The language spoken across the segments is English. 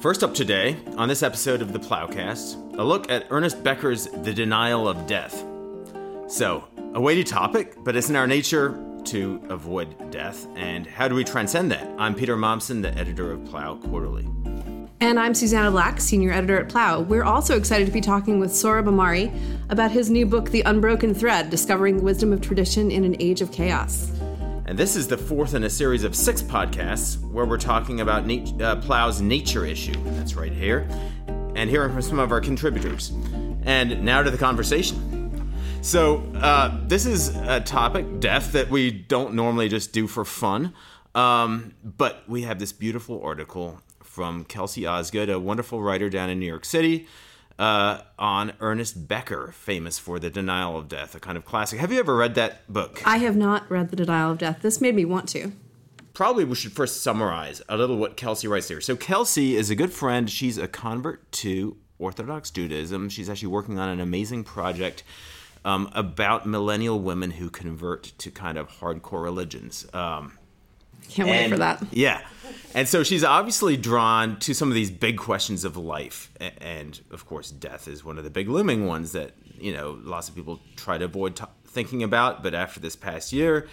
First up today, on this episode of the PloughCast, a look at Ernest Becker's The Denial of Death. So, a weighty topic, but it's in our nature to avoid death. And how do we transcend that? I'm Peter Mommsen, the editor of Plough Quarterly. And I'm Susannah Black, senior editor at Plough. We're also excited to be talking with Sohrab Ahmari about his new book, The Unbroken Thread Discovering the Wisdom of Tradition in an Age of Chaos. And this is the fourth in a series of six podcasts where we're talking about nat- uh, Plough's nature issue. That's right here. And hearing from some of our contributors. And now to the conversation. So, uh, this is a topic, death, that we don't normally just do for fun. Um, but we have this beautiful article from Kelsey Osgood, a wonderful writer down in New York City, uh, on Ernest Becker, famous for The Denial of Death, a kind of classic. Have you ever read that book? I have not read The Denial of Death. This made me want to. Probably we should first summarize a little what Kelsey writes here. So, Kelsey is a good friend. She's a convert to Orthodox Judaism. She's actually working on an amazing project um, about millennial women who convert to kind of hardcore religions. Um, Can't wait for that. Yeah. And so she's obviously drawn to some of these big questions of life. And of course, death is one of the big looming ones that, you know, lots of people try to avoid t- thinking about. But after this past year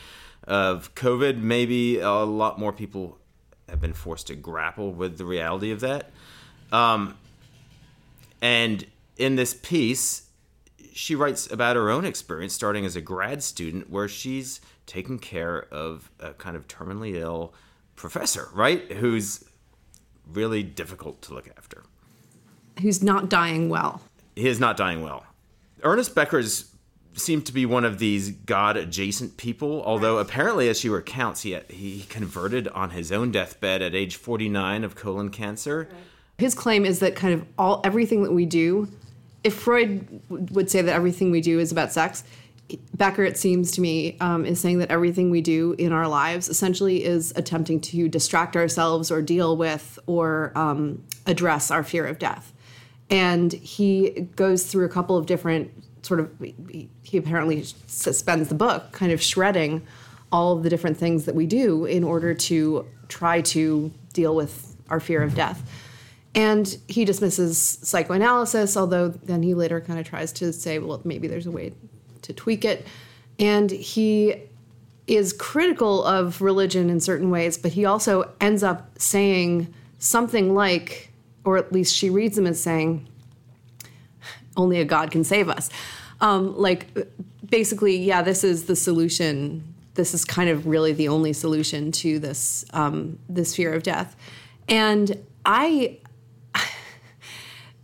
of COVID, maybe a lot more people have been forced to grapple with the reality of that. Um, and in this piece, she writes about her own experience starting as a grad student where she's taking care of a kind of terminally ill professor, right? Who's really difficult to look after. Who's not dying well. He is not dying well. Ernest Becker's seemed to be one of these God adjacent people, although apparently, as she recounts, he, he converted on his own deathbed at age 49 of colon cancer. His claim is that kind of all everything that we do, if Freud would say that everything we do is about sex, Becker, it seems to me, um, is saying that everything we do in our lives essentially is attempting to distract ourselves or deal with or um, address our fear of death. And he goes through a couple of different sort of, he apparently s- spends the book kind of shredding all of the different things that we do in order to try to deal with our fear of death. And he dismisses psychoanalysis, although then he later kind of tries to say, well, maybe there's a way to tweak it. And he is critical of religion in certain ways, but he also ends up saying something like, or at least she reads him as saying, only a God can save us. Um, like, basically, yeah, this is the solution. This is kind of really the only solution to this um, this fear of death. And I,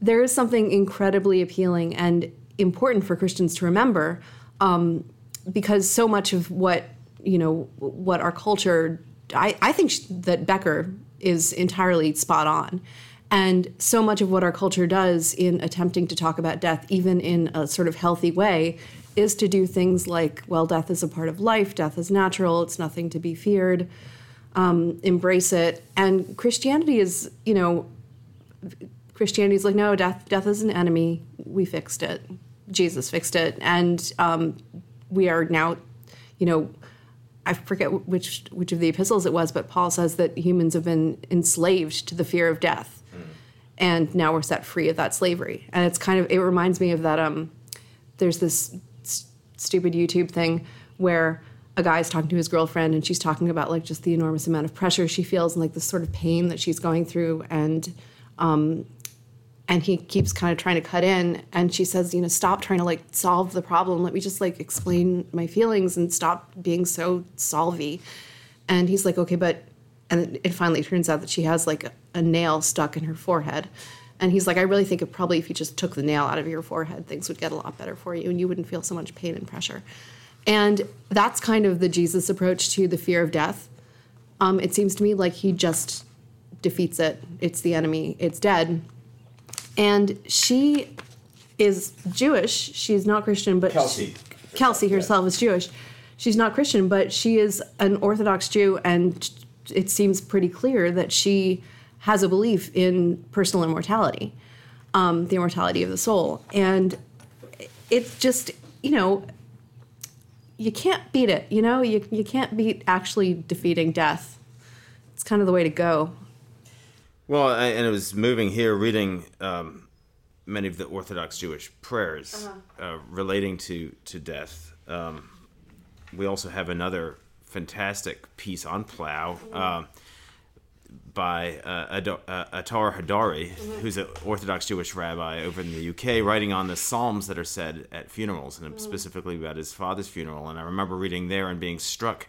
there is something incredibly appealing and important for Christians to remember, um, because so much of what you know, what our culture, I, I think that Becker is entirely spot on. And so much of what our culture does in attempting to talk about death, even in a sort of healthy way, is to do things like, well, death is a part of life, death is natural, it's nothing to be feared, um, embrace it. And Christianity is, you know, Christianity is like, no, death, death is an enemy. We fixed it. Jesus fixed it. And um, we are now, you know, I forget which which of the epistles it was, but Paul says that humans have been enslaved to the fear of death, and now we're set free of that slavery. And it's kind of it reminds me of that. Um, there's this s- stupid YouTube thing where a guy's talking to his girlfriend, and she's talking about like just the enormous amount of pressure she feels and like the sort of pain that she's going through, and um, and he keeps kind of trying to cut in and she says you know stop trying to like solve the problem. Let me just like explain my feelings and stop being so solvy and he's like okay but and it finally turns out that she has like a, a nail stuck in her forehead. And he's like i really think it probably if you just took the nail out of your forehead things would get a lot better for you and you wouldn't feel so much pain and pressure. And that's kind of the jesus approach to the fear of death. Um, it seems to me like he just defeats it. It's the enemy. It's dead and she is Jewish. She's not Christian, but Kelsey. Kelsey herself is Jewish. She's not Christian, but she is an Orthodox Jew, and it seems pretty clear that she has a belief in personal immortality, um, the immortality of the soul, and it's just you know you can't beat it. You know you you can't beat actually defeating death. It's kind of the way to go. Well, I, and it was moving here reading um, many of the Orthodox Jewish prayers uh, relating to to death. Um, we also have another fantastic piece on Plough. Um, by uh, Ado- uh, Atar Hadari, who's an Orthodox Jewish rabbi over in the UK, writing on the psalms that are said at funerals, and specifically about his father's funeral. And I remember reading there and being struck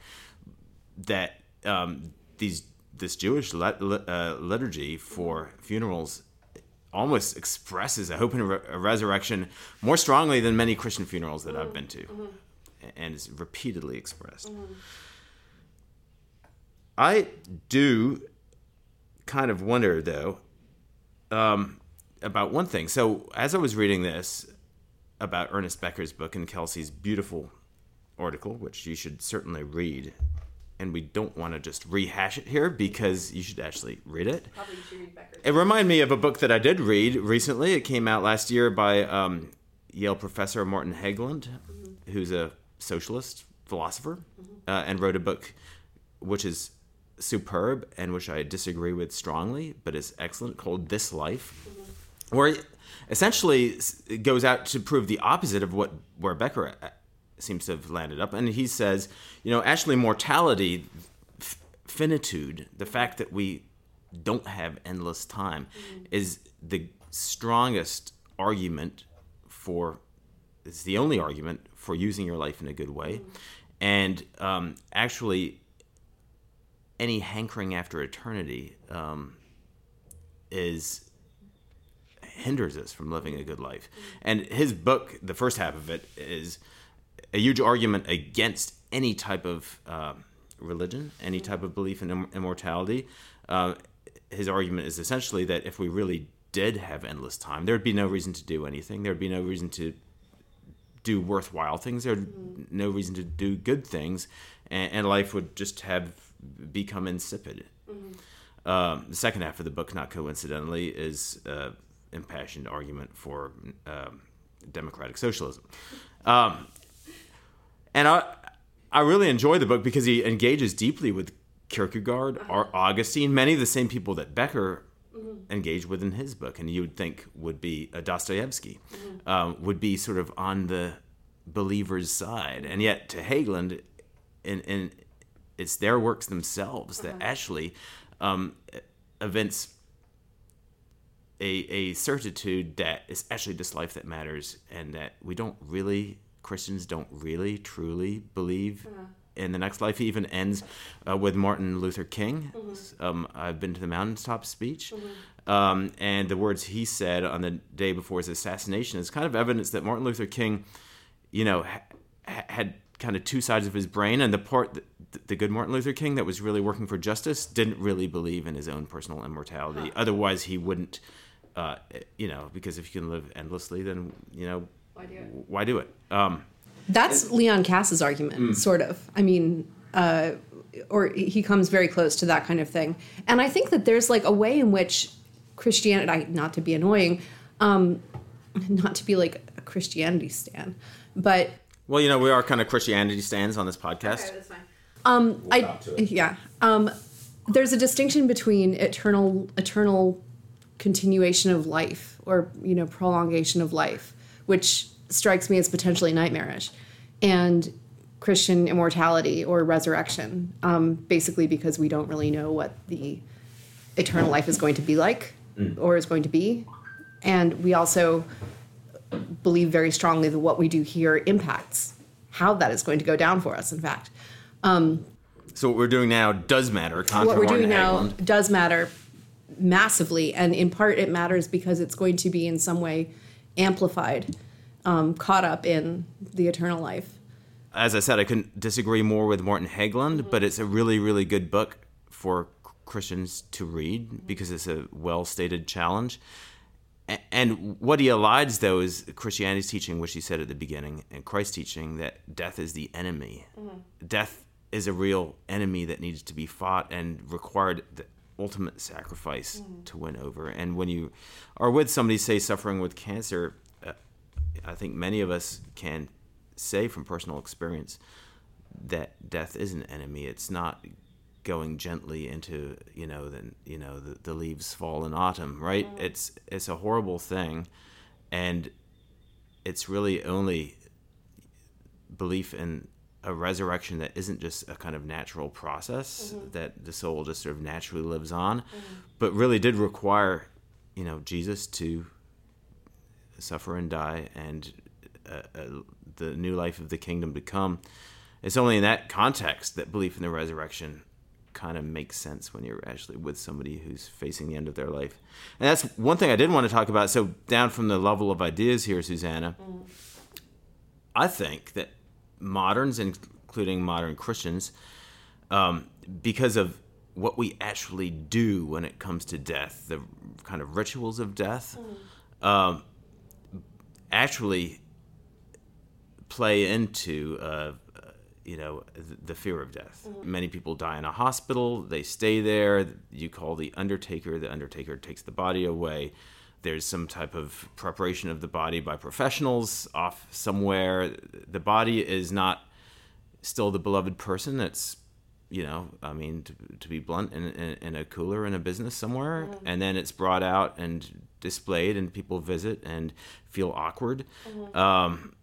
that um, these this Jewish uh, liturgy for funerals almost expresses a hope and a, re- a resurrection more strongly than many Christian funerals that I've been to, and is repeatedly expressed. I do kind of wonder though um, about one thing. So as I was reading this about Ernest Becker's book and Kelsey's beautiful article, which you should certainly read, and we don't want to just rehash it here because you should actually read it. It reminded me of a book that I did read recently. It came out last year by um, Yale professor Martin Hägglund, who's a socialist philosopher, uh, and wrote a book which is superb and which I disagree with strongly, but is excellent, called This Life, where he essentially it goes out to prove the opposite of what where Becker seems to have landed up. And he says, you know, actually, mortality, f- finitude, the fact that we don't have endless time, is the strongest argument for. It's the only argument for using your life in a good way, and um, actually, any hankering after eternity um, is hinders us from living a good life. And his book, the first half of it, is a huge argument against any type of uh, religion, any type of belief in im- immortality. Uh, his argument is essentially that if we really did have endless time, there'd be no reason to do anything. There'd be no reason to do worthwhile things. There'd no reason to do good things, and, and life would just have become insipid. Um, the second half of the book, not coincidentally, is uh, impassioned argument for um, democratic socialism. Um, and I, I really enjoy the book because he engages deeply with Kierkegaard, uh-huh. or Augustine, many of the same people that Becker mm-hmm. engaged with in his book, and you would think would be a Dostoevsky, um, would be sort of on the believer's side, and yet to Hägglund, in, in it's their works themselves that uh-huh. actually um, evince a, a certitude that it's actually this life that matters and that we don't really christians don't really truly believe in the next life. He even ends uh, with martin luther king. Um, i've been to the mountaintop speech. Um, and the words he said on the day before his assassination is kind of evidence that martin luther king you know ha- ha- had kind of two sides of his brain. And the part that, the good martin luther king that was really working for justice didn't really believe in his own personal immortality. Otherwise he wouldn't uh, you know because if you can live endlessly then you know Why do it? why do it um, That's Leon Kass's argument, sort of. I mean, uh, or he comes very close to that kind of thing. And I think that there's like a way in which Christianity, not to be annoying, um, not to be like a Christianity stan, but well you know we are kind of christianity stands on this podcast that's fine. Um, I stop to yeah. Um, there's a distinction between eternal eternal continuation of life or you know prolongation of life, which strikes me as potentially nightmarish, and Christian immortality or resurrection. Um, basically, because we don't really know what the eternal life is going to be like or is going to be, and we also believe very strongly that what we do here impacts how that is going to go down for us. In fact. so what we're doing now does matter what we're doing now does matter massively and in part it matters because it's going to be in some way amplified um, caught up in the eternal life as I said, I couldn't disagree more with Martin Hägglund, Mm-hmm. but it's a really, really good book for Christians to read because it's a well stated challenge. And what he elides, though, is Christianity's teaching, which he said at the beginning, and Christ's teaching that death is the enemy. Death is a real enemy that needs to be fought and required the ultimate sacrifice to win over. And when you are with somebody, say, suffering with cancer, I think many of us can say from personal experience that death is an enemy. It's not going gently into you know the you know the, the leaves fall in autumn right? It's it's a horrible thing. And it's really only belief in a resurrection that isn't just a kind of natural process mm-hmm. that the soul just sort of naturally lives on mm-hmm. but really did require you know jesus to suffer and die and uh, uh, the new life of the kingdom to come it's only in that context that belief in the resurrection kind of makes sense when you're actually with somebody who's facing the end of their life. And that's one thing I did want to talk about. So, down from the level of ideas here, Susannah, I think that moderns, including modern Christians, um, because of what we actually do when it comes to death, the kind of rituals of death, um, actually play into uh, you know the fear of death. Many people die in a hospital they stay there you call the undertaker the undertaker takes the body away. There's some type of preparation of the body by professionals off somewhere. The body is not still the beloved person it's you know i mean to, to be blunt in, in, in a cooler in a business somewhere and then it's brought out and displayed and people visit and feel awkward. Um,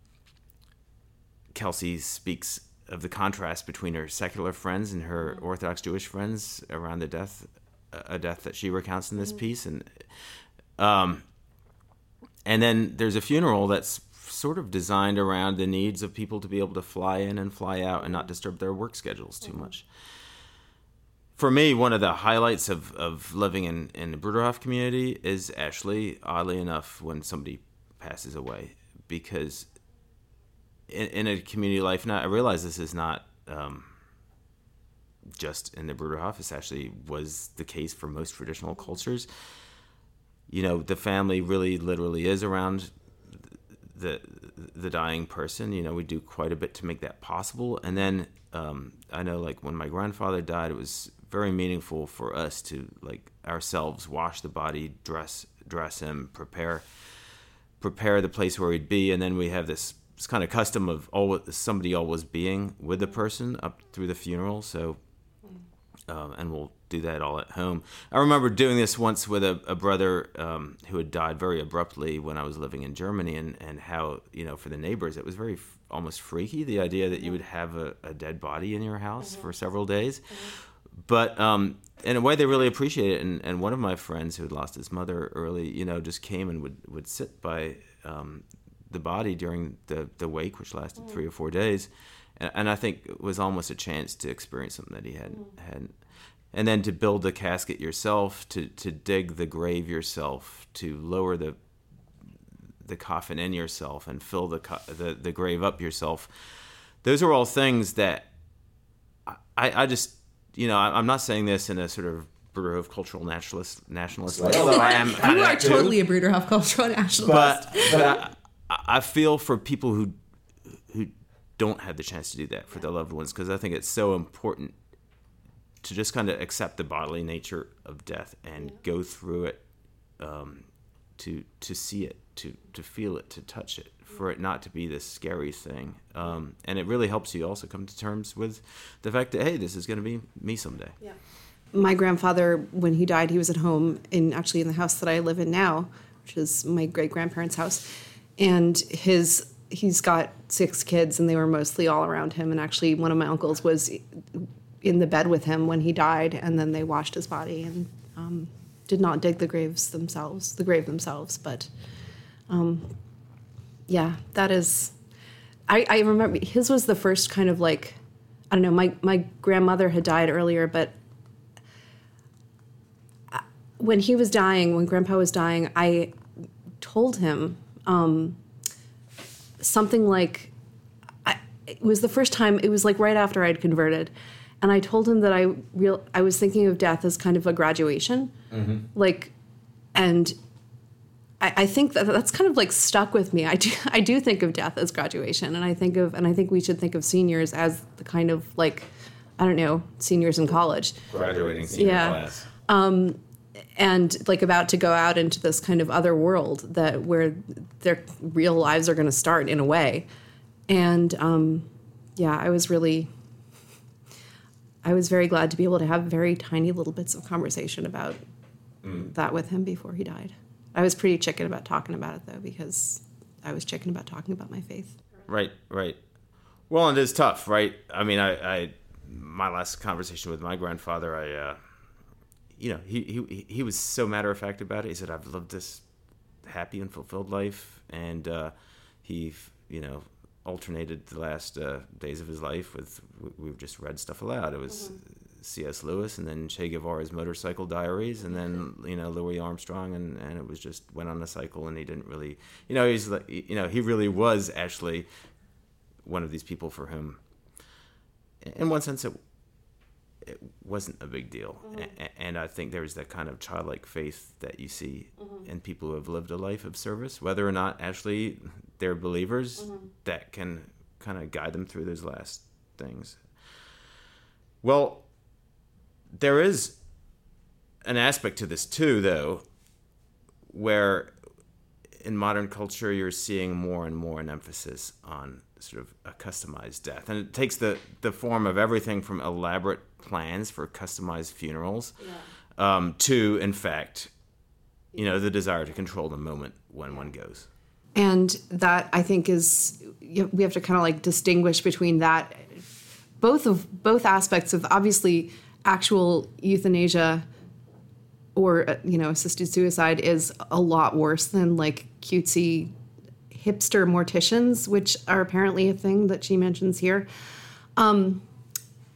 kelsey speaks of the contrast between her secular friends and her orthodox jewish friends around the death a death that she recounts in this piece. And um, and then there's a funeral that's sort of designed around the needs of people to be able to fly in and fly out and not disturb their work schedules too much. For me, one of the highlights of, of living in, in the Bruderhof community is actually, oddly enough, when somebody passes away. Because in, in a community life, now I realize this is not um, just in the Bruderhof. This actually was the case for most traditional cultures you know the family really literally is around the the dying person you know we do quite a bit to make that possible. And then um, i know like when my grandfather died it was very meaningful for us to like ourselves wash the body dress dress him prepare prepare the place where he'd be. And then we have this, this kind of custom of always somebody always being with the person up through the funeral. So um, and we'll do that all at home. I remember doing this once with a, a brother um, who had died very abruptly when I was living in Germany, and, and how you know for the neighbors it was very f- almost freaky the idea that you would have a, a dead body in your house for several days. But um, in a way, they really appreciate it. And, and one of my friends who had lost his mother early, you know, just came and would, would sit by um, the body during the, the wake, which lasted three or four days and, and I think it was almost a chance to experience something that he hadn't hadn't. And then to build the casket yourself, to to dig the grave yourself, to lower the the coffin in yourself and fill the co- the, the grave up yourself. Those are all things that I, I just you know I, I'm not saying this in a sort of Bruderhof Cultural Nationalist nationalist way, although I am You kinda are that too totally a Bruderhof cultural nationalist. but but I, I feel for people who who don't have the chance to do that for their loved ones because I think it's so important to just kind of accept the bodily nature of death and go through it um, to to see it to to feel it to touch it for it not to be this scary thing. Um, and it really helps you also come to terms with the fact that hey this is going to be me someday. Yeah. My grandfather, when he died, he was at home in actually in the house that I live in now, which is my great grandparents' house, and his he's got six kids, and they were mostly all around him. And actually, one of my uncles was in the bed with him when he died, and then they washed his body and um, did not dig the graves themselves, the grave themselves, but um, yeah, that is. I, I remember his was the first kind of like I don't know. My my grandmother had died earlier, but when he was dying, when Grandpa was dying, I told him um, something like, I, it was the first time. It was like right after I'd converted, and I told him that I real I was thinking of death as kind of a graduation, like, and I, I think that that's kind of like stuck with me. I do I do think of death as graduation, and I think of and I think we should think of seniors as the kind of like I don't know seniors in college. Graduating senior Yeah. class. Um, and like about to go out into this kind of other world that where their real lives are going to start in a way. And um, yeah i was really I was very glad to be able to have very tiny little bits of conversation about that with him before he died. I was pretty chicken about talking about it though because I was chicken about talking about my faith. Right, right. Well, it is tough, right? I mean, I, I my last conversation with my grandfather, I, uh, you know, he, he he was so matter of fact about it. He said, "I've lived this happy and fulfilled life," and uh, he, you know, alternated the last uh, days of his life with we've just read stuff aloud. It was mm-hmm. C.S. Lewis, and then Che Guevara's Motorcycle Diaries, and then mm-hmm. you know Louis Armstrong, and, and it was just went on a cycle, and he didn't really, you know, he's like, you know, he really was actually one of these people for whom, in one sense, it it wasn't a big deal, mm-hmm. A- and I think there's that kind of childlike faith that you see in people who have lived a life of service, whether or not actually they're believers, that can kind of guide them through those last things. Well, there is an aspect to this too, though, where in modern culture you're seeing more and more an emphasis on sort of a customized death, and it takes the the form of everything from elaborate plans for customized funerals um, to, in fact, you know, the desire to control the moment when one goes. And that I think is we have to kind of like distinguish between that both of both aspects of obviously actual euthanasia or uh, you know assisted suicide is a lot worse than like cutesy hipster morticians which are apparently a thing that she mentions here. Um,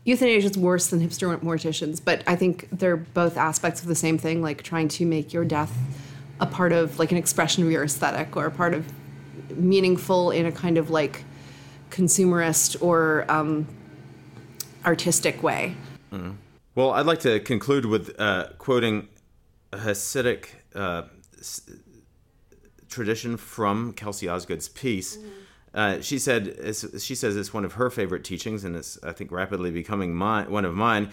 euthanasia is worse than hipster morticians but i think they're both aspects of the same thing like trying to make your death a part of like an expression of your aesthetic or a part of meaningful in a kind of like consumerist or um, artistic way Well, I'd like to conclude with uh, quoting a Hasidic uh, s- tradition from Kelsey Osgood's piece. Uh, she said, she says it's one of her favorite teachings, and it's I think rapidly becoming mine, one of mine.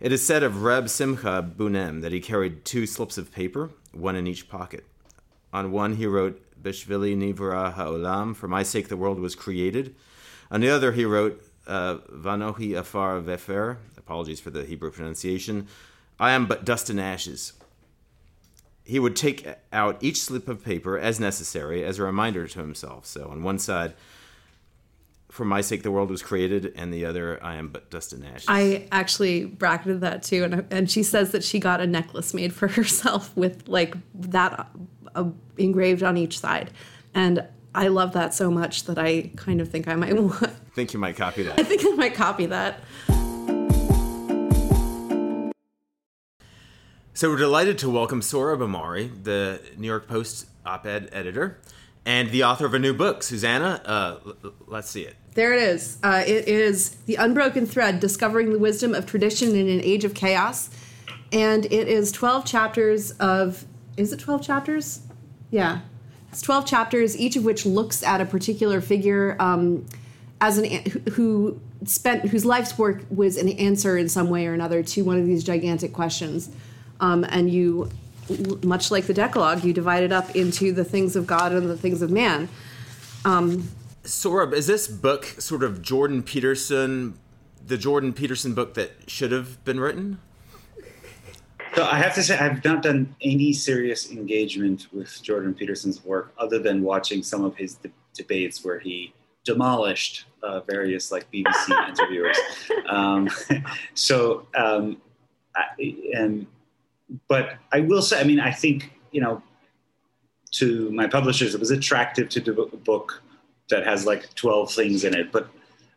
It is said of Reb Simcha Bunem that he carried two slips of paper, one in each pocket. On one he wrote Bishvili Nivra Ha'olam, for my sake the world was created. On the other he wrote uh, Vanohi Afar Vefer, apologies for the Hebrew pronunciation, I am but dust and ashes. He would take out each slip of paper as necessary as a reminder to himself. So on one side, for my sake the world was created, and the other, I am but dust and ashes. I actually bracketed that too, and and she says that she got a necklace made for herself with like that uh, engraved on each side, and I love that so much that I kind of think I might want. think you might copy that. I think I might copy that. So we're delighted to welcome Sohrab Ahmari, the New York Post op-ed editor, and the author of a new book. Susannah, uh, let's see it. There it is. Uh, it is the unbroken thread: discovering the wisdom of tradition in an age of chaos, and it is twelve chapters of. Is it twelve chapters? Yeah, it's twelve chapters, each of which looks at a particular figure um, as an who- spent whose life's work was an answer in some way or another to one of these gigantic questions, um, and you. Much like the Decalogue, you divide it up into the things of God and the things of man. Sohrab, is this book sort of Jordan Peterson, the Jordan Peterson book that should have been written? So I have to say, I've not done any serious engagement with Jordan Peterson's work other than watching some of his de- debates where he demolished uh, various like BBC interviewers. Um, so, um, I, and but I will say, I mean, I think you know, to my publishers, it was attractive to do a book that has like twelve things in it, but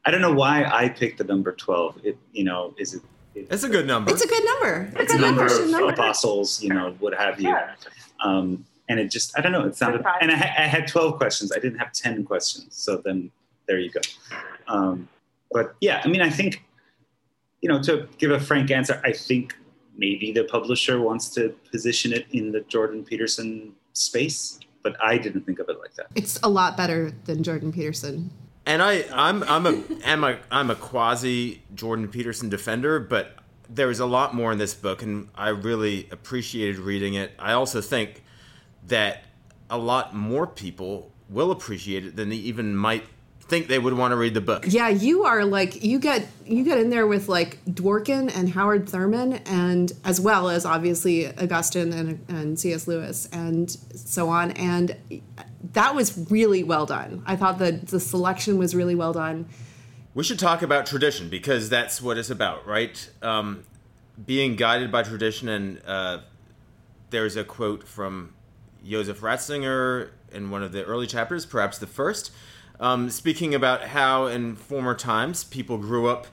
I don't know why I picked the number twelve. It you know, is it? It's a good number. It's a good number. It's a good number Christian of number. apostles, you know, what have you. Um, and it just, I don't know, it sounded, and I, I had 12 questions. I didn't have 10 questions. So then there you go. Um, but yeah, I mean, I think, you know, to give a frank answer, I think maybe the publisher wants to position it in the Jordan Peterson space, but I didn't think of it like that. It's a lot better than Jordan Peterson. and I, I'm, I'm a, I'm a, I'm a quasi Jordan Peterson defender, but there is a lot more in this book, and I really appreciated reading it. I also think that a lot more people will appreciate it than they even might think they would want to read the book. Yeah, you are like you get you get in there with like Dworkin and Howard Thurman, and as well as obviously Augustine and and C.S. Lewis and so on, and that was really well done. I thought that the selection was really well done. We should talk about tradition because that's what it's about, right? Um, being guided by tradition, and uh, there's a quote from Joseph Ratzinger in one of the early chapters, perhaps the first um, speaking about how in former times people grew up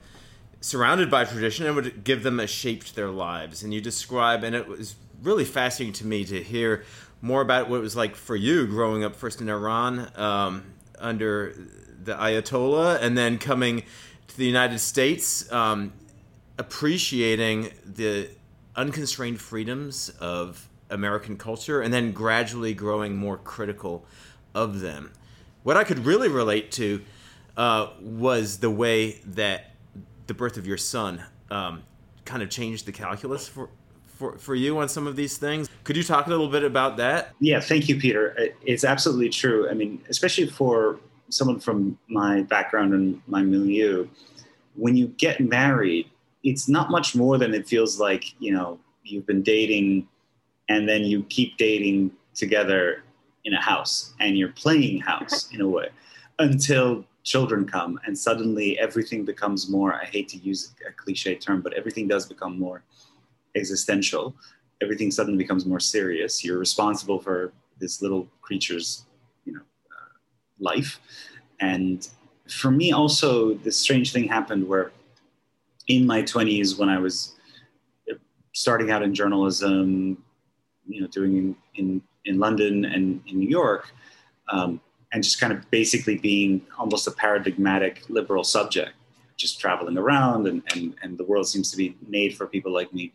surrounded by tradition and would give them a shape to their lives. And you describe, and it was really fascinating to me to hear more about what it was like for you growing up first in Iran um, under the Ayatollah and then coming to the United States, um, appreciating the unconstrained freedoms of American culture and then gradually growing more critical of them. What I could really relate to uh, was the way that the birth of your son um, kind of changed the calculus for, for, for you on some of these things. Could you talk a little bit about that? Yeah, thank you, Peter. It's absolutely true. I mean, especially for someone from my background and my milieu, when you get married, it's not much more than it feels like, you know, you've been dating and then you keep dating together in a house and you're playing house in a way until children come and suddenly everything becomes more i hate to use a cliche term but everything does become more existential. Everything suddenly becomes more serious. You're responsible for this little creature's you know uh, life. And for me also this strange thing happened where in my 20s when i was starting out in journalism you know doing in, in in London and in New York, um, and just kind of basically being almost a paradigmatic liberal subject, just traveling around, and, and, and the world seems to be made for people like me.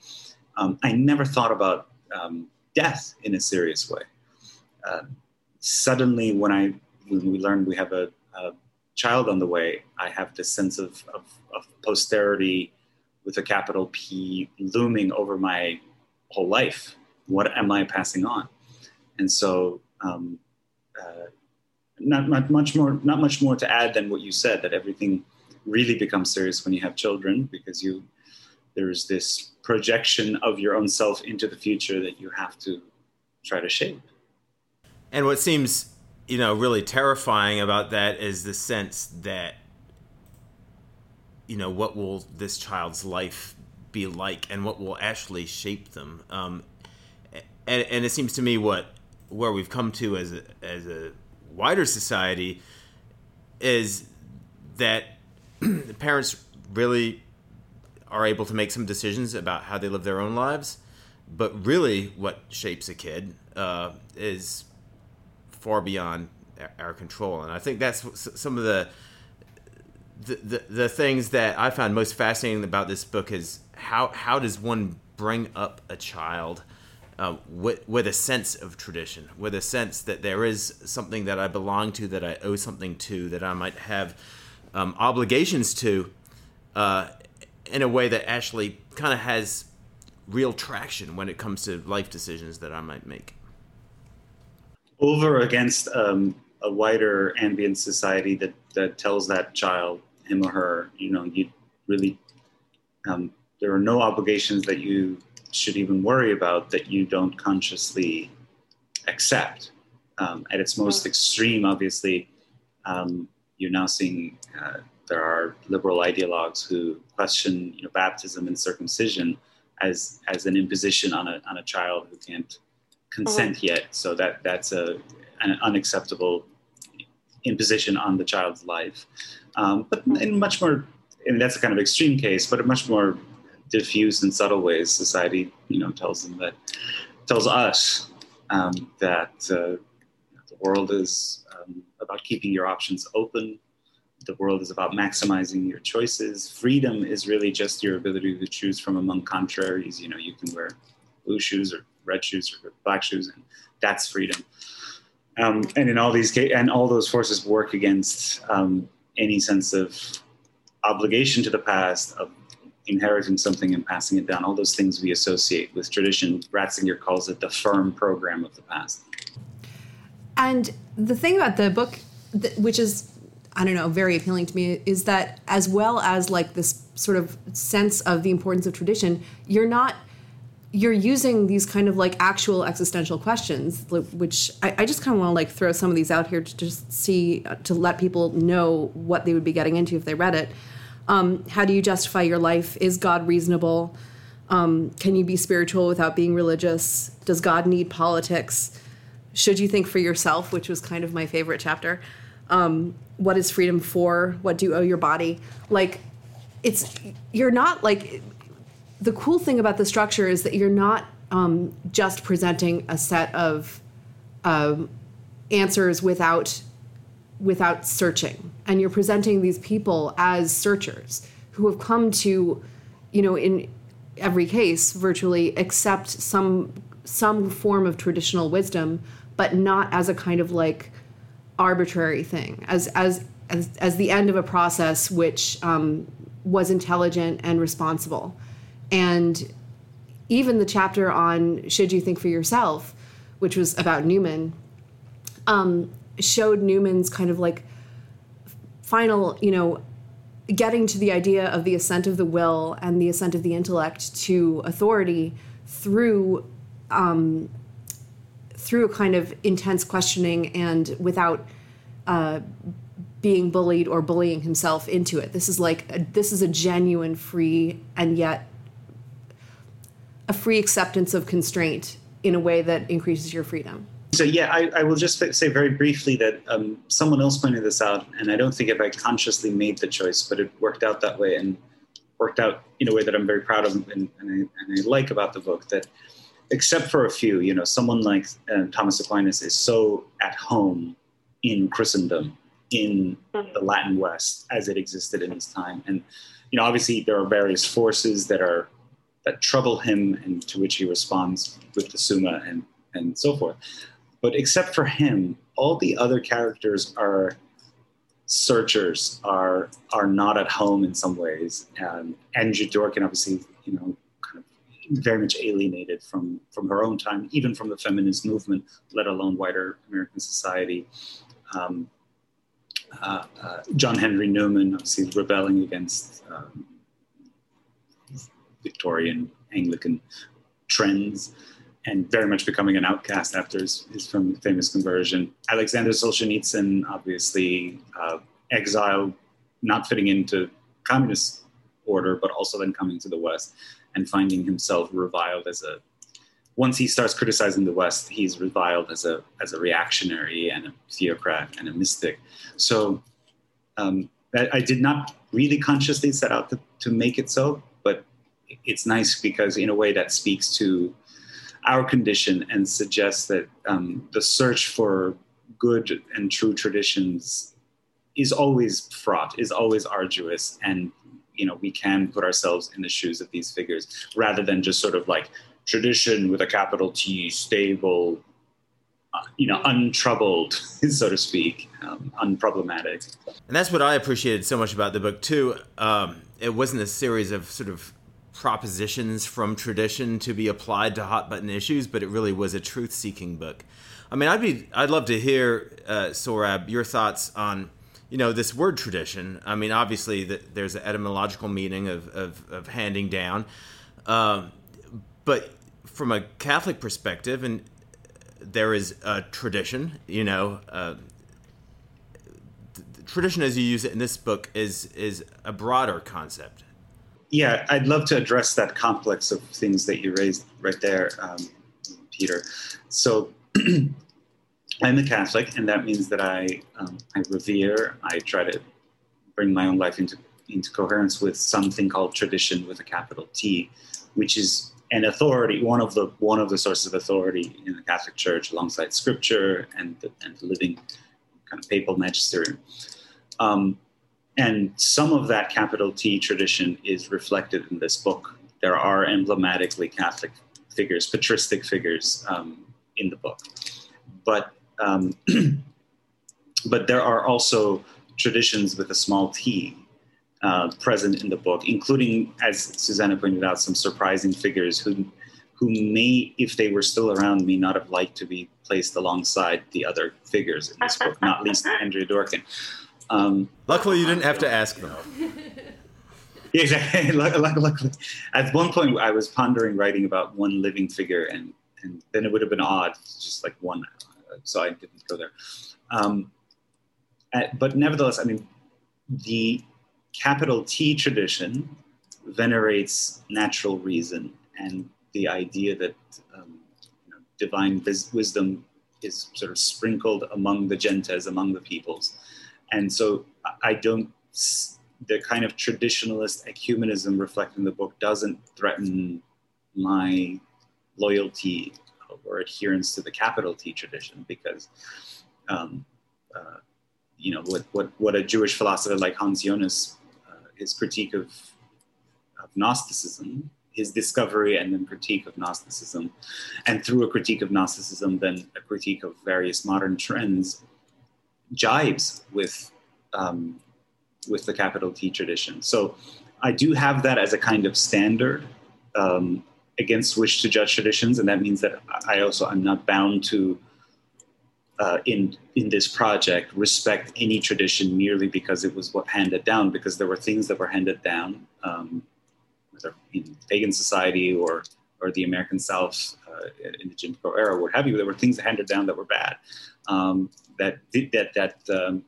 Um, I never thought about um, death in a serious way. Uh, suddenly, when I when we learned we have a, a, child on the way, I have this sense of, of, of posterity with a capital P looming over my whole life. What am I passing on? And so, um, uh, not, not much more, not much more to add than what you said. That everything really becomes serious when you have children because you there's this projection of your own self into the future that you have to try to shape. And what seems, you know, really terrifying about that is the sense that, you know, what will this child's life be like and what will actually shape them. Um, and, and it seems to me what where we've come to as a, as a wider society is that parents really are able to make some decisions about how they live their own lives, but really what shapes a kid uh, is far beyond our control. And I think that's some of the, the the, the things that I found most fascinating about this book is how how does one bring up a child uh, with, with a sense of tradition, with a sense that there is something that I belong to, that I owe something to, that I might have um, obligations to, uh, in a way that actually kind of has real traction when it comes to life decisions that I might make. Over against um, a wider ambient society that, that tells that child, him or her, you know, you really, um, there are no obligations that you should even worry about that you don't consciously accept. Um, at its most extreme, obviously, um, you're now seeing uh, there are liberal ideologues who question you know, baptism and circumcision as as an imposition on a on a child who can't consent uh-huh. yet. So that that's a an unacceptable imposition on the child's life. Um, but in much more, mean, that's a kind of extreme case, but a much more diffuse and subtle ways, society, you know, tells them that, tells us um, that uh, the world is um, about keeping your options open. The world is about maximizing your choices. Freedom is really just your ability to choose from among contraries. You know, you can wear blue shoes or red shoes or black shoes, and that's freedom. Um, and in all these cases, and all those forces work against um, any sense of obligation to the past, of inheriting something and passing it down, all those things we associate with tradition. Ratzinger calls it the firm program of the past. And the thing about the book, which is I don't know, very appealing to me is that as well as like this sort of sense of the importance of tradition, you're not you're using these kind of like actual existential questions, which I, I just kind of want to like throw some of these out here to just see uh, to let people know what they would be getting into if they read it. Um, how do you justify your life? Is God reasonable? Um, can you be spiritual without being religious? Does God need politics? Should you think for yourself, which was kind of my favorite chapter. Um, what is freedom for? What do you owe your body? Like, it's you're not like the cool thing about the structure is that you're not um, just presenting a set of um, answers without without searching, and you're presenting these people as searchers who have come to, you know, in every case virtually accept some some form of traditional wisdom, but not as a kind of like arbitrary thing, as as as, as the end of a process which um, was intelligent and responsible. And even the chapter on should you think for yourself, which was about Newman, um, showed Newman's kind of like final, you know, getting to the idea of the assent of the will and the assent of the intellect to authority through um, through a kind of intense questioning and without uh, being bullied or bullying himself into it. This is like a, this is a genuine free and yet a free acceptance of constraint in a way that increases your freedom. So yeah, I, I will just say very briefly that um, someone else pointed this out, and I don't think if I consciously made the choice, but it worked out that way and worked out in a way that I'm very proud of and, and, I, and I like about the book. That except for a few, you know, someone like uh, Thomas Aquinas is so at home in Christendom, in the Latin West as it existed in his time, and you know, obviously there are various forces that are that trouble him and to which he responds with the Summa and, and so forth. But except for him, all the other characters are searchers, are are not at home in some ways. And Andrea Dworkin, obviously, you know, kind of very much alienated from from her own time, even from the feminist movement, let alone wider American society. Um, uh, uh, John Henry Newman, obviously rebelling against um, Victorian Anglican trends and very much becoming an outcast after his, his famous conversion. Alexander Solzhenitsyn, obviously uh, exiled, not fitting into communist order, but also then coming to the West and finding himself reviled as a. Once he starts criticizing the West, he's reviled as a as a reactionary and a theocrat and a mystic. So um, I, I did not really consciously set out to, to make it so, but it's nice because in a way that speaks to our condition and suggests that um, the search for good and true traditions is always fraught, is always arduous, and you know we can put ourselves in the shoes of these figures rather than just sort of like tradition with a capital T, stable, uh, you know, untroubled, so to speak, um, unproblematic. And that's what I appreciated so much about the book too. Um, it wasn't a series of sort of propositions from tradition to be applied to hot button issues, but it really was a truth seeking book. I mean, I'd be I'd love to hear uh, Sohrab your thoughts on you know this word tradition. I mean, obviously the, there's an etymological meaning of of, of handing down, um, but from a Catholic perspective, and there is a tradition. You know, uh, tradition as you use it in this book is is a broader concept yeah, I'd love to address that complex of things that you raised right there, um, Peter. So I'm a Catholic, and that means that I um, I revere. I try to bring my own life into into coherence with something called tradition with a capital T, which is an authority, one of the one of the sources of authority in the Catholic Church, alongside Scripture and the, and the living kind of papal magisterium. Um, and some of that capital T tradition is reflected in this book. There are emblematically Catholic figures, patristic figures um, in the book. But, um, but there are also traditions with a small t uh, present in the book, including, as Susannah pointed out, some surprising figures who, who may, if they were still around, may not have liked to be placed alongside the other figures in this book, not least Andrea Dworkin. Um, Luckily, you didn't have to ask them. Yeah, exactly. Luckily, at one point, I was pondering writing about one living figure, and and then it would have been odd, just like one. So I didn't go there. Um, but nevertheless, I mean, the capital T tradition venerates natural reason and the idea that um, you know, divine vis- wisdom is sort of sprinkled among the gentes, among the peoples. And so I don't, the kind of traditionalist ecumenism reflected in the book doesn't threaten my loyalty or adherence to the capital T tradition because, um, uh, you know, what, what, what a Jewish philosopher like Hans Jonas, uh, his critique of, of Gnosticism his discovery and then critique of Gnosticism. And through a critique of Gnosticism, then a critique of various modern trends jibes with, um, with the capital T tradition. So I do have that as a kind of standard um, against which to judge traditions. And that means that I also, I'm not bound to uh, in in this project respect any tradition merely because it was what handed down because there were things that were handed down um, whether in pagan society or or the American South uh, in the Jim Crow era, what have you, there were things handed down that were bad, um, that that that um,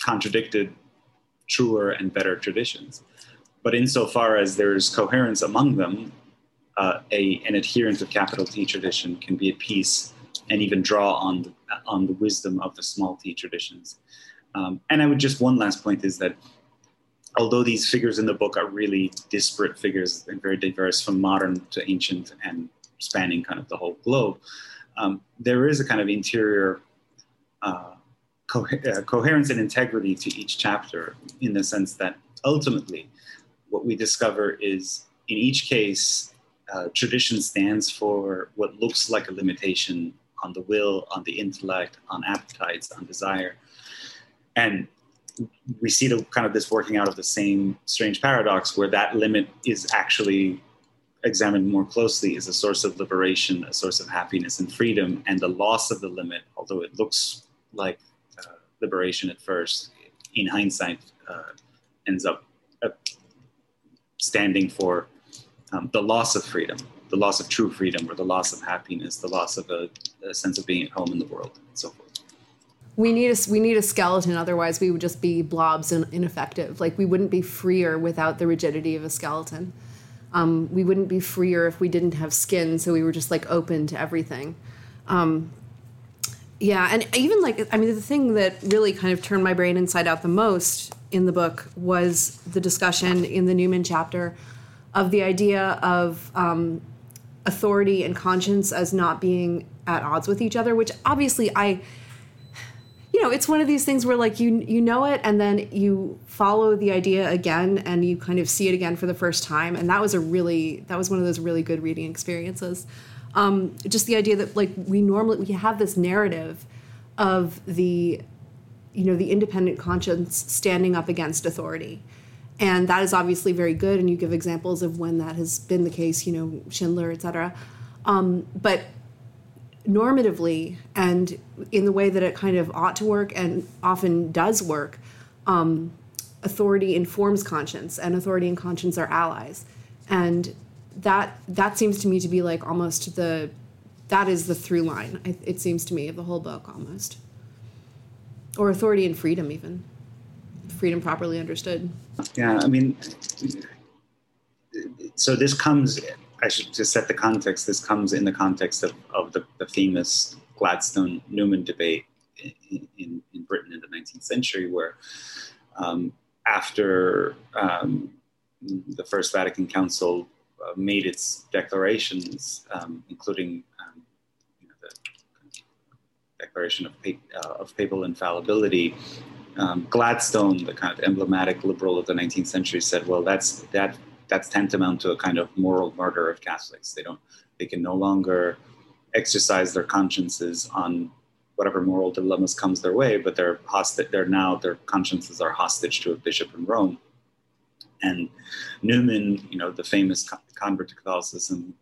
contradicted truer and better traditions. But insofar as there's coherence among them, uh, a, an adherent of capital T tradition can be at peace and even draw on the, on the wisdom of the small T traditions. Um, and I would just one last point is that although these figures in the book are really disparate figures and very diverse from modern to ancient and spanning kind of the whole globe, um, there is a kind of interior uh, co- uh, coherence and integrity to each chapter in the sense that ultimately what we discover is in each case, uh, tradition stands for what looks like a limitation on the will, on the intellect, on appetites, on desire. And we see the kind of this working out of the same strange paradox where that limit is actually examined more closely is a source of liberation, a source of happiness and freedom, and the loss of the limit, although it looks like uh, liberation at first, in hindsight, uh, ends up uh, standing for um, the loss of freedom, the loss of true freedom, or the loss of happiness, the loss of a, a sense of being at home in the world, and so forth. We need a we need a skeleton otherwise we would just be blobs and ineffective. Like we wouldn't be freer without the rigidity of a skeleton um, we wouldn't be freer if we didn't have skin so we were just like open to everything. Um, yeah and even like i mean the thing that really kind of turned my brain inside out the most in the book was the discussion in the newman chapter of the idea of um, authority and conscience as not being at odds with each other which obviously i you know it's one of these things where like you you know it and then you follow the idea again and you kind of see it again for the first time. And that was a really that was one of those really good reading experiences. Um, just the idea that like we normally we have this narrative of the you know the independent conscience standing up against authority. And that is obviously very good and you give examples of when that has been the case you know schindler etc um, but normatively and in the way that it kind of ought to work and often does work, um, authority informs conscience, and authority and conscience are allies, and that that seems to me to be like almost the that is the through line. It, it seems to me of the whole book almost, or authority and freedom even, freedom properly understood. Yeah, I mean, so this comes I should just set the context. This comes in the context of, of the, the famous Gladstone Newman debate in, in, in, Britain in the 19th century, where um, after um, the First Vatican Council uh, made its declarations, um, including um, you know, the Declaration of, uh, of Papal Infallibility, um, Gladstone, the kind of emblematic liberal of the 19th century, said, "Well, that's that that's tantamount to a kind of moral murder of Catholics. They don't, they can no longer exercise their consciences on whatever moral dilemmas comes their way, but they're hostage. They're now their consciences are hostage to a bishop in Rome. And Newman, you know, the famous convert to Catholicism,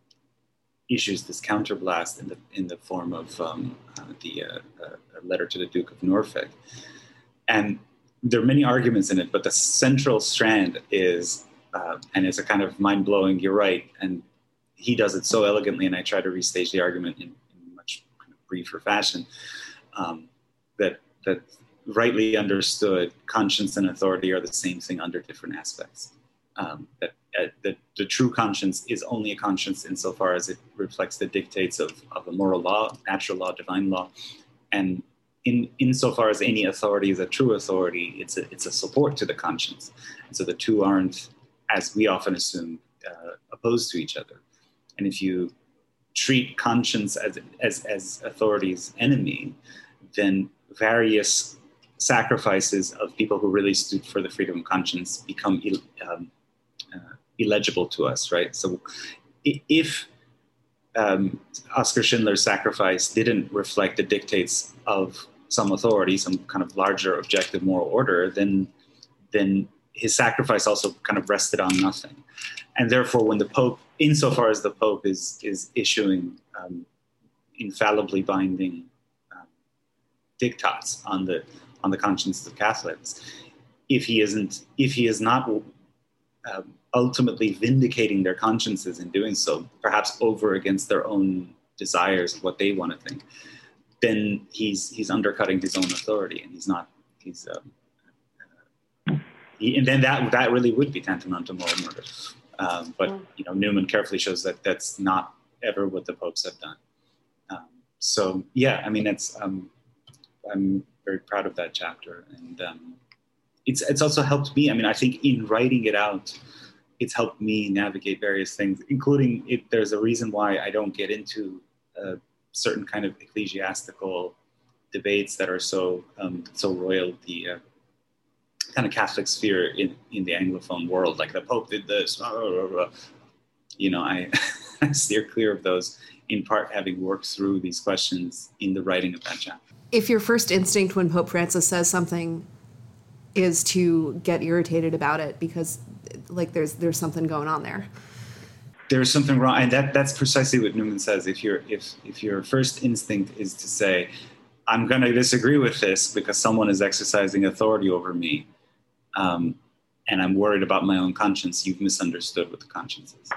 issues this counterblast in the in the form of um, uh, the uh, uh, letter to the Duke of Norfolk, and there are many arguments in it, but the central strand is, uh, and it's a kind of mind blowing. You're right, and he does it so elegantly, and I try to restage the argument in, in much kind of briefer fashion. Um, that that rightly understood, conscience and authority are the same thing under different aspects. Um, that, uh, that the true conscience is only a conscience insofar as it reflects the dictates of, of a moral law, natural law, divine law, and in insofar as any authority is a true authority, it's a, it's a support to the conscience. And so the two aren't, as we often assume, uh, opposed to each other. And if you treat conscience as, as, as authority's enemy, then various sacrifices of people who really stood for the freedom of conscience become um, uh, illegible to us, right? So if um, Oskar Schindler's sacrifice didn't reflect the dictates of some authority, some kind of larger objective moral order, then then his sacrifice also kind of rested on nothing. And therefore, when the Pope, insofar as the Pope is is issuing um, infallibly binding um, diktats on the on the consciences of Catholics, if he isn't, if he is not uh, ultimately vindicating their consciences in doing so, perhaps over against their own desires of what they want to think, then he's he's undercutting his own authority, and he's not he's. And then that that really would be tantamount to moral murder. Um, but you know, Newman carefully shows that that's not ever what the popes have done. Um, so yeah, I mean, it's um, I'm very proud of that chapter, and um, it's it's also helped me. I mean, I think in writing it out, it's helped me navigate various things, including it. There's a reason why I don't get into uh, certain kind of ecclesiastical debates that are so um, so royal the uh, kind of Catholic sphere in in the Anglophone world, like the Pope did this. Blah, blah, blah, you know, I, I steer clear of those in part having worked through these questions in the writing of that chapter. If your first instinct when Pope Francis says something is to get irritated about it because like there's there's something going on there there's something wrong and that that's precisely what newman says if your if if your first instinct is to say i'm going to disagree with this because someone is exercising authority over me um, and i'm worried about my own conscience. You've misunderstood what the conscience is.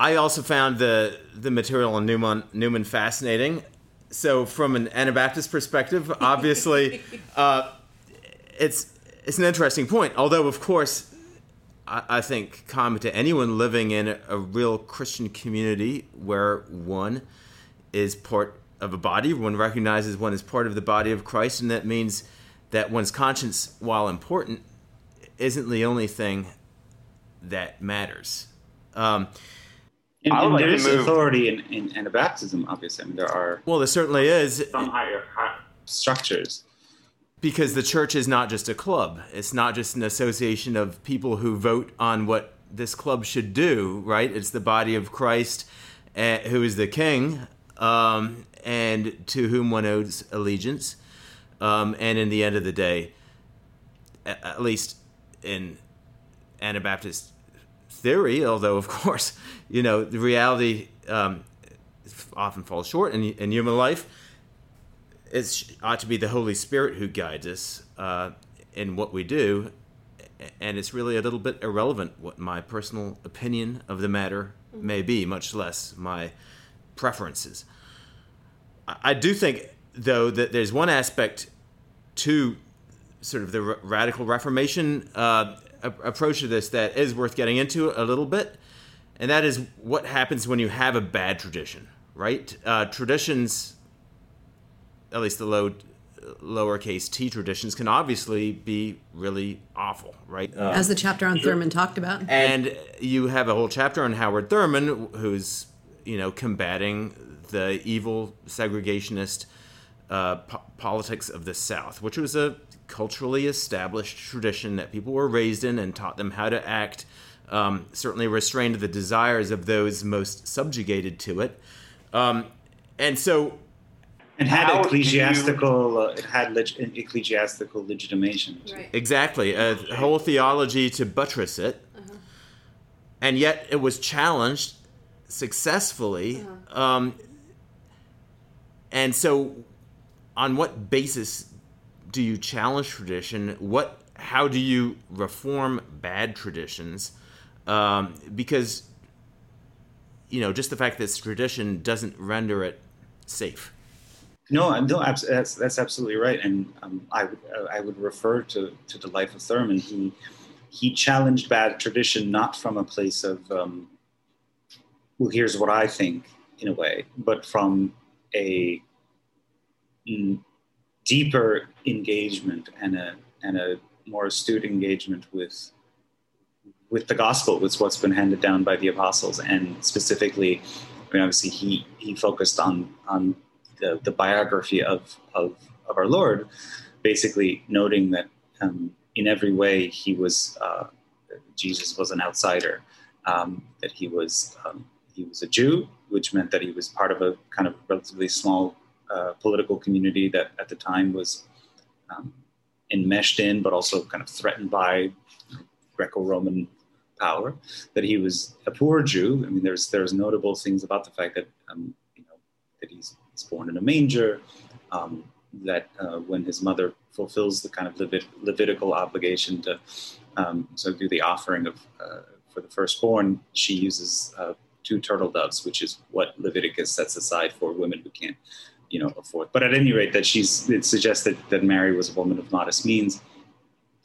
I also found the the material on newman newman fascinating. So from an anabaptist perspective obviously uh, it's it's an interesting point. Although of course I, I think common to anyone living in a, a real Christian community where one is part of a body, one recognizes one is part of the body of Christ, and that means that one's conscience, while important, isn't the only thing that matters. Um, and, and there is authority in, in Anabaptism, obviously. I mean, there are. Well, there certainly is. Some higher, higher structures because the church is not just a club. It's not just an association of people who vote on what this club should do, right? It's the body of Christ, uh, who is the king, um, and to whom one owes allegiance. Um, and in the end of the day, at, at least in Anabaptist theory, although of course, you know, the reality um, often falls short in, in human life it ought to be the Holy Spirit who guides us uh, in what we do, and it's really a little bit irrelevant what my personal opinion of the matter mm-hmm. may be, much less my preferences. I do think, though, that there's one aspect to sort of the radical Reformation uh, approach to this that is worth getting into a little bit, and that is what happens when you have a bad tradition, right? Uh, traditions at least the low lowercase t traditions can obviously be really awful, right? Uh, As the chapter on sure. Thurman talked about. And you have a whole chapter on Howard Thurman, who's you know combating the evil segregationist uh, po- politics of the South, which was a culturally established tradition that people were raised in and taught them how to act. Um, certainly restrained the desires of those most subjugated to it. Um, and so and had ecclesiastical you... uh, it had leg- ecclesiastical legitimation right. exactly a whole theology to buttress it uh-huh. and yet it was challenged successfully uh-huh. um, and so on what basis do you challenge tradition? What how do you reform bad traditions? Um, because you know, just the fact that it's tradition doesn't render it safe. No, no, that's that's absolutely right, and um, I I would refer to to the life of Thurman. He he challenged bad tradition not from a place of um, well, here's what I think in a way, but from a mm, deeper engagement and a and a more astute engagement with with the gospel, with what's been handed down by the apostles, and specifically, I mean, obviously, he he focused on on the, the biography of, of of our Lord, basically noting that um, in every way he was uh, Jesus was an outsider, um, that he was um, he was a Jew, which meant that he was part of a kind of relatively small political community that at the time was um, enmeshed in, but also kind of threatened by Greco-Roman power. That he was a poor Jew. I mean, there's there's notable things about the fact that um, you know that he's, he's, born in a manger. Um, that uh, when his mother fulfills the kind of Levit- Levitical obligation to um, so do the offering of uh, for the firstborn, she uses uh, two turtle doves, which is what Leviticus sets aside for women who can't you know afford. But at any rate, that she's it suggests that, that Mary was a woman of modest means,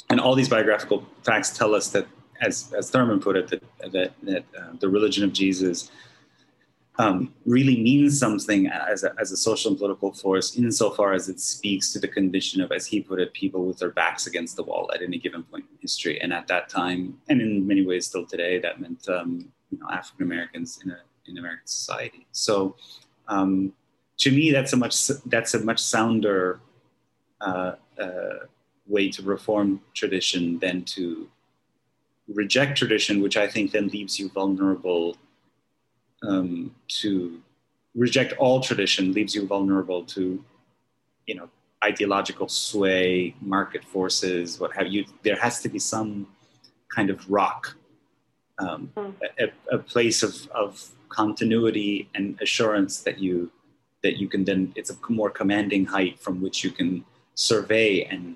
and all these biographical facts tell us that, as as Thurman put it, that that, that uh, the religion of Jesus. Um, really means something as a, as a social and political force insofar as it speaks to the condition of, as he put it, people with their backs against the wall at any given point in history. And at that time, and in many ways still today, that meant um, you know, African Americans in, a, in American society. So um, to me, that's a much that's a much sounder uh, uh, way to reform tradition than to reject tradition, which I think then leaves you vulnerable um, to reject all tradition, leaves you vulnerable to, you know, ideological sway, market forces, what have you. There has to be some kind of rock, um, mm. a, a, place of, of continuity and assurance that you that you can then it's a more commanding height from which you can survey and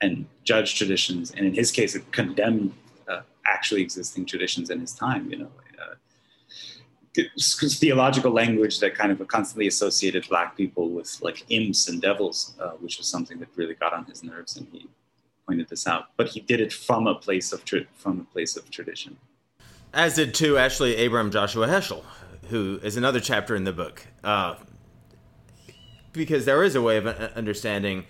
and judge traditions. And in his case it condemned uh, actually existing traditions in his time you know uh, theological language that kind of constantly associated black people with like imps and devils uh, which was something that really got on his nerves and he pointed this out. But he did it from a place of tra- from a place of tradition. As did too actually Abraham Joshua Heschel who is another chapter in the book. Uh, because there is a way of understanding,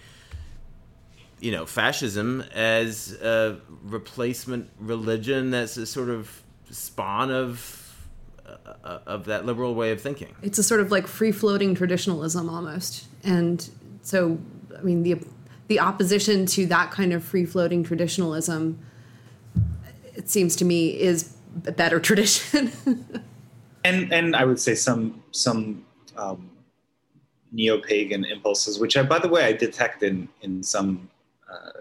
you know, fascism as a replacement religion that's a sort of spawn of uh, of that liberal way of thinking. It's a sort of like free floating traditionalism almost, and so I mean the the opposition to that kind of free floating traditionalism, it seems to me, is a better tradition. And and I would say some some um, neo-pagan impulses, which I, by the way, I detect in in some uh,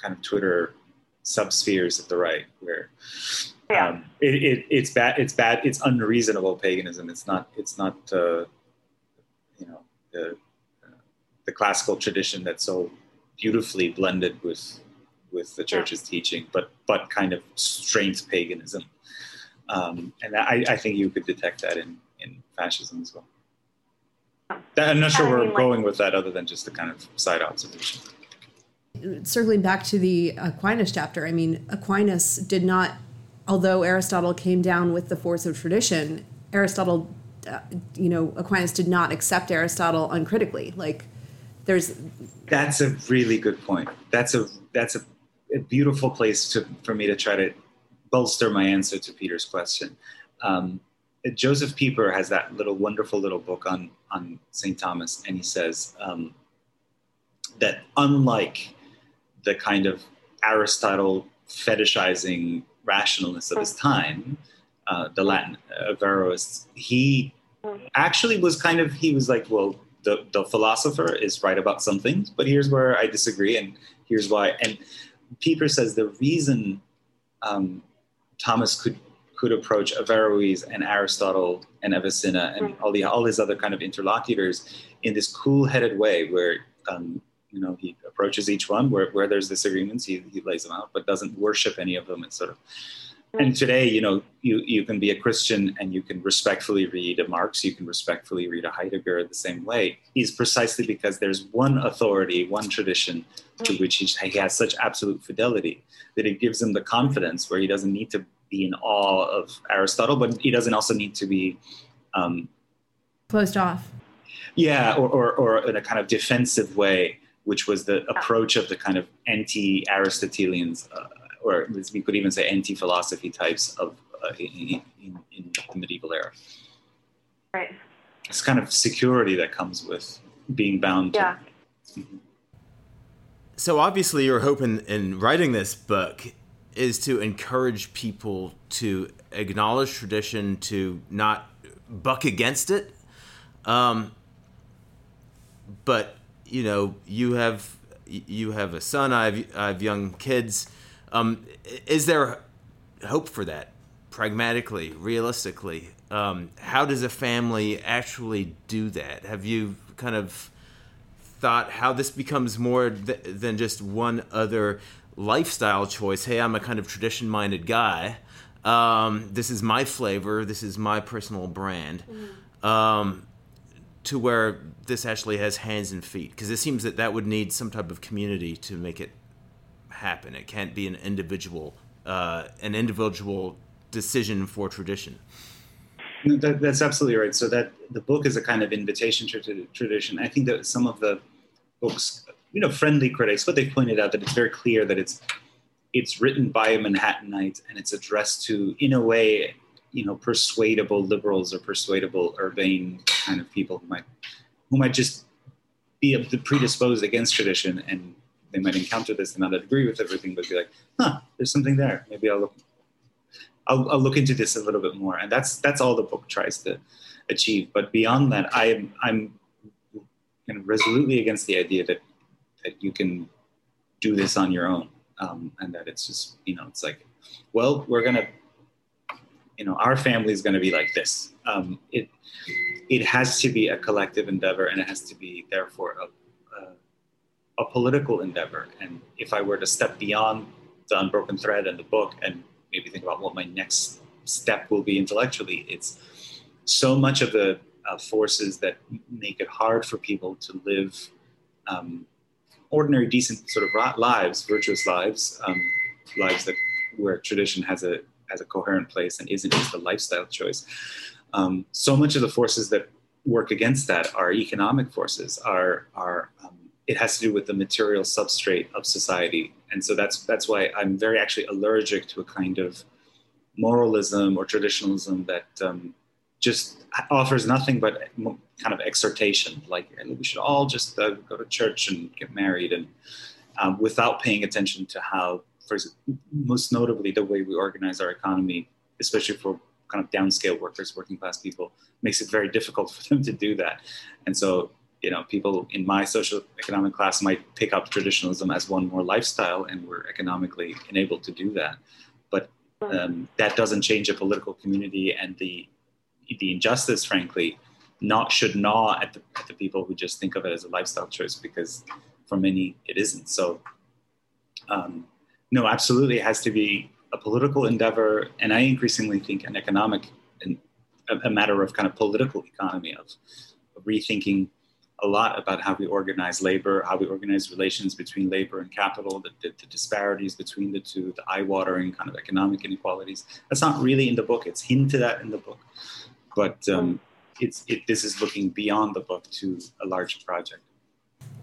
kind of Twitter subspheres at the right, where yeah. um, it, it, it's bad, it's bad, it's unreasonable paganism. It's not, it's not, uh, you know, the uh, the classical tradition that's so beautifully blended with with the church's yeah. teaching, but but kind of strange paganism. Um, and I, I, think you could detect that in, in fascism as well. I'm not sure where we're going with that other than just the kind of side observation. Circling back to the Aquinas chapter, I mean, Aquinas did not, although Aristotle came down with the force of tradition, Aristotle, uh, you know, Aquinas did not accept Aristotle uncritically. Like, there's. That's a really good point. That's a that's a, a beautiful place to for me to try to bolster my answer to Peter's question. Um, Joseph Pieper has that little wonderful little book on on St. Thomas, and he says um, that unlike the kind of Aristotle fetishizing rationalists of his time, uh, the Latin Averroists, he actually was kind of he was like, well, the the philosopher is right about some things, but here's where I disagree, and here's why. And Pieper says the reason um, Thomas could could approach Averroes and Aristotle and Avicenna and all the all his other kind of interlocutors in this cool-headed way, where um, you know he approaches each one where, where there's disagreements he, he lays them out but doesn't worship any of them. It's sort of and today you know you you can be a christian and you can respectfully read a marx you can respectfully read a heidegger the same way. He's precisely because there's one authority one tradition to which he, he has such absolute fidelity that it gives him the confidence where he doesn't need to be in awe of aristotle but he doesn't also need to be um, closed off. Yeah or, or, or in a kind of defensive way which was the approach of the kind of anti-Aristotelians, uh, or we could even say anti-philosophy types of uh, in, in, in, the medieval era. Right. It's kind of security that comes with being bound. Yeah. To, mm-hmm. So obviously, your hope in, in writing this book is to encourage people to acknowledge tradition, to not buck against it. Um, but you know, you have you have a son. I have, I have young kids. Um, is there hope for that, pragmatically, realistically? Um, how does a family actually do that? Have you kind of thought how this becomes more th- than just one other lifestyle choice? Hey, I'm a kind of tradition-minded guy. Um, this is my flavor. This is my personal brand. Mm. Um, to where this actually has hands and feet because it seems that that would need some type of community to make it happen. It can't be an individual uh, an individual decision for tradition. That, that's absolutely right. So that the book is a kind of invitation to tradition. I think that some of the books you know friendly critics but they pointed out that it's very clear that it's it's written by a manhattanite and it's addressed to in a way you know persuadable liberals or persuadable urbane kind of people who might who might just be predisposed against tradition and they might encounter this and not agree with everything but be like huh there's something there. Maybe i'll look I'll, I'll look into this a little bit more. And that's that's all the book tries to achieve. But beyond that i am i'm kind of resolutely against the idea that that you can do this on your own um, and that it's just you know it's like well we're gonna you know our family is going to be like this. Um, it it has to be a collective endeavor and it has to be therefore a, a, political endeavor and if i were to step beyond the unbroken thread and the book and maybe think about what my next step will be intellectually it's so much of the uh, forces that make it hard for people to live um, ordinary decent sort of lives virtuous lives um, lives that where tradition has a has a coherent place and isn't just a lifestyle choice. Um, so much of the forces that work against that are economic forces. Are are um, it has to do with the material substrate of society, and so that's that's why I'm very actually allergic to a kind of moralism or traditionalism that um, just offers nothing but kind of exhortation, like we should all just uh, go to church and get married, and um, without paying attention to how for most notably the way we organize our economy, especially for kind of downscale workers, working class people, makes it very difficult for them to do that. And so, you know, people in my social economic class might pick up traditionalism as one more lifestyle, and we're economically enabled to do that. But um, that doesn't change a political community, and the the injustice, frankly, not should gnaw at the, at the people who just think of it as a lifestyle choice, because for many it isn't. So. Um, no, absolutely, it has to be a political endeavor, and I increasingly think an economic and a, a matter of kind of political economy of, of rethinking a lot about how we organize labor, how we organize relations between labor and capital, the, the, the disparities between the two, the eye-watering kind of economic inequalities. That's not really in the book. It's hinted at in the book, but um, it's it, this is looking beyond the book to a larger project.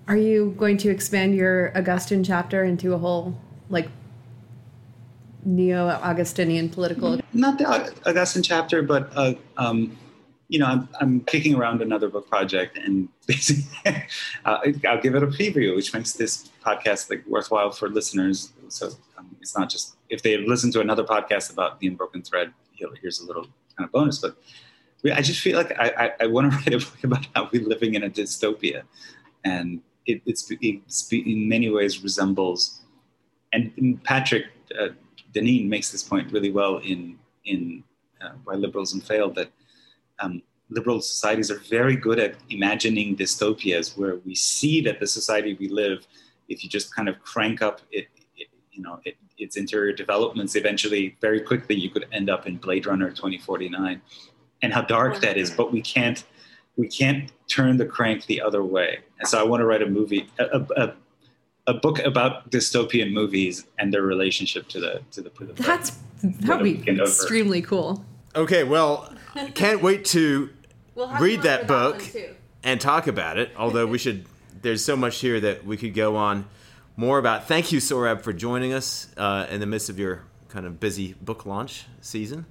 Are you going to expand your Augustine chapter into a whole like neo Augustinian political? Not the Augustine chapter, but uh, um, you know, I'm, I'm kicking around another book project, and basically, uh, I'll give it a preview, which makes this podcast like worthwhile for listeners. So um, it's not just if they listen to another podcast about the unbroken thread, here's a little kind of bonus. But I just feel like I, I, I want to write a book about how we're living in a dystopia, and it, it's, it's in many ways resembles and Patrick uh, Deneen makes this point really well in in uh, Why Liberalism Failed that um, liberal societies are very good at imagining dystopias where we see that the society we live, if you just kind of crank up it, it you know, it, its interior developments, eventually, very quickly, you could end up in Blade Runner 2049, and how dark that is. But we can't, we can't turn the crank the other way. And so, I want to write a movie, a, a, a book about dystopian movies and their relationship to the to the. To the That's that would be extremely cool. Okay, well, can't wait to we'll read that book that and talk about it. Although we should, there's so much here that we could go on more about. Thank you, Sohrab, for joining us uh, in the midst of your kind of busy book launch season.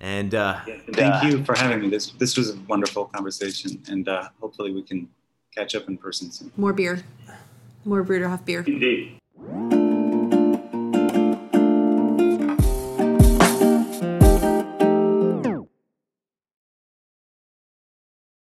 And uh, yeah, thank uh, you for having me. This this was a wonderful conversation, and uh, hopefully we can catch up in person soon. More beer, more Bruderhof beer. Indeed.